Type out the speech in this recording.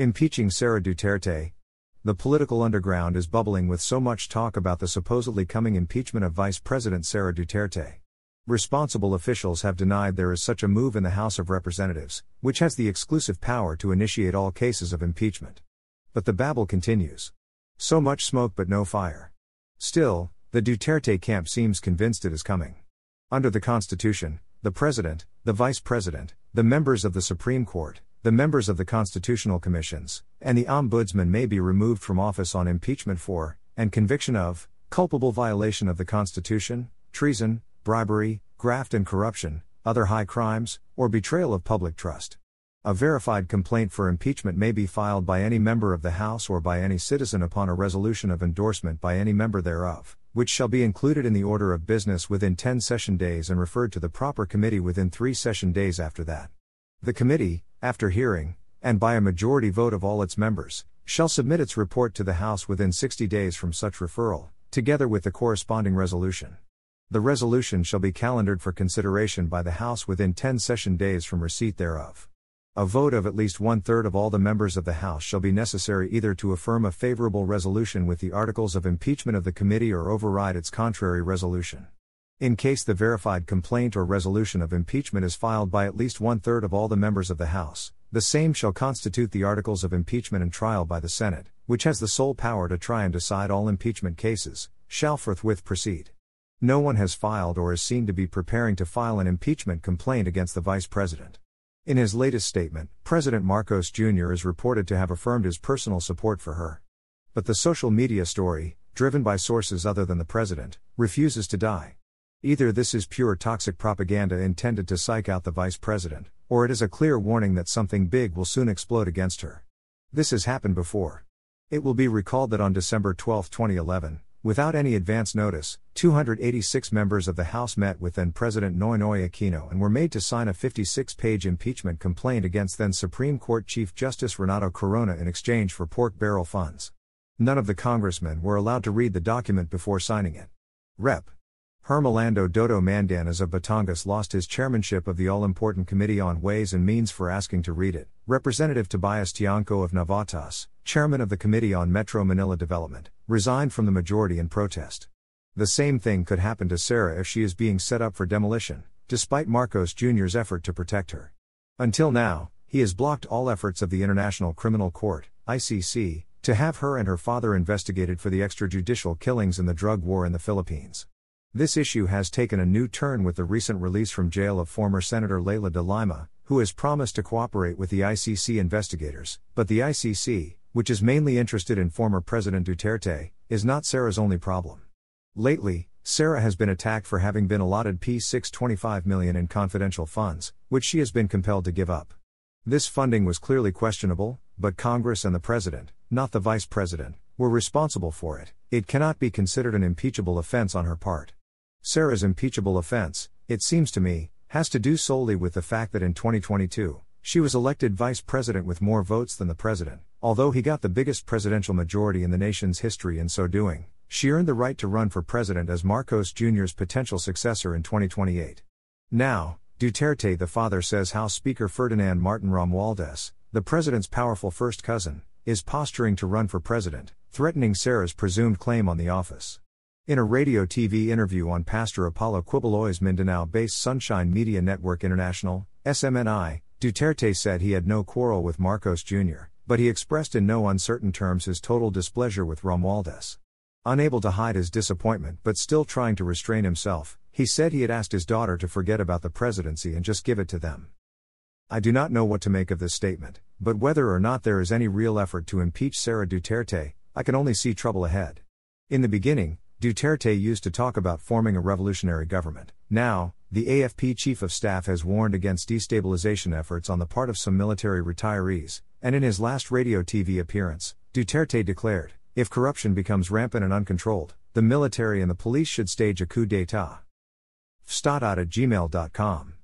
Impeaching Sara Duterte. The political underground is bubbling with so much talk about the supposedly coming impeachment of Vice President Sara Duterte. Responsible officials have denied there is such a move in the House of Representatives, which has the exclusive power to initiate all cases of impeachment. But the babble continues. So much smoke but no fire. Still, the Duterte camp seems convinced it is coming. Under the Constitution, the President, the Vice President, the members of the Supreme Court, the members of the constitutional commissions, and the ombudsman may be removed from office on impeachment for, and conviction of, culpable violation of the Constitution, treason, bribery, graft and corruption, other high crimes, or betrayal of public trust. A verified complaint for impeachment may be filed by any member of the House or by any citizen upon a resolution of endorsement by any member thereof, which shall be included in the order of business within 10 session days and referred to the proper committee within 3 session days after that. The committee, after hearing, and by a majority vote of all its members, shall submit its report to the House within 60 days from such referral, together with the corresponding resolution. The resolution shall be calendared for consideration by the House within 10 session days from receipt thereof. A vote of at least one third of all the members of the House shall be necessary either to affirm a favorable resolution with the articles of impeachment of the committee or override its contrary resolution. In case the verified complaint or resolution of impeachment is filed by at least one third of all the members of the House, the same shall constitute the articles of impeachment and trial by the Senate, which has the sole power to try and decide all impeachment cases, shall forthwith proceed. No one has filed or is seen to be preparing to file an impeachment complaint against the Vice President. In his latest statement, President Marcos Jr. is reported to have affirmed his personal support for her. But the social media story, driven by sources other than the President, refuses to die. Either this is pure toxic propaganda intended to psych out the vice president, or it is a clear warning that something big will soon explode against her. This has happened before. It will be recalled that on December 12, 2011, without any advance notice, 286 members of the House met with then President Noynoy Aquino and were made to sign a 56 page impeachment complaint against then Supreme Court Chief Justice Renato Corona in exchange for pork barrel funds. None of the congressmen were allowed to read the document before signing it. Rep. Hermilando Dodo Mandanas of Batangas lost his chairmanship of the all important Committee on Ways and Means for asking to read it. Representative Tobias Tiangco of Navotas, chairman of the Committee on Metro Manila Development, resigned from the majority in protest. The same thing could happen to Sara if she is being set up for demolition, despite Marcos Jr.'s effort to protect her. Until now, he has blocked all efforts of the International Criminal Court, ICC, to have her and her father investigated for the extrajudicial killings in the drug war in the Philippines. This issue has taken a new turn with the recent release from jail of former Senator Leila de Lima, who has promised to cooperate with the ICC investigators. But the ICC, which is mainly interested in former President Duterte, is not Sara's only problem. Lately, Sara has been attacked for having been allotted P625 million in confidential funds, which she has been compelled to give up. This funding was clearly questionable, but Congress and the President, not the Vice President, were responsible for it. It cannot be considered an impeachable offense on her part. Sara's impeachable offense, it seems to me, has to do solely with the fact that in 2022, she was elected vice president with more votes than the president, although he got the biggest presidential majority in the nation's history in so doing. She earned the right to run for president as Marcos Jr.'s potential successor in 2028. Now, Duterte the father says House Speaker Ferdinand Martin Romualdez, the president's powerful first cousin, is posturing to run for president, threatening Sara's presumed claim on the office. In a radio TV interview on Pastor Apollo Quiboloy's Mindanao based Sunshine Media Network International, SMNI, Duterte said he had no quarrel with Marcos Jr., but he expressed in no uncertain terms his total displeasure with Romualdez. Unable to hide his disappointment but still trying to restrain himself, he said he had asked his daughter to forget about the presidency and just give it to them. I do not know what to make of this statement, but whether or not there is any real effort to impeach Sara Duterte, I can only see trouble ahead. In the beginning, Duterte used to talk about forming a revolutionary government. Now, the AFP chief of staff has warned against destabilization efforts on the part of some military retirees, and in his last radio TV appearance, Duterte declared if corruption becomes rampant and uncontrolled, the military and the police should stage a coup d'etat. Fstat at gmail.com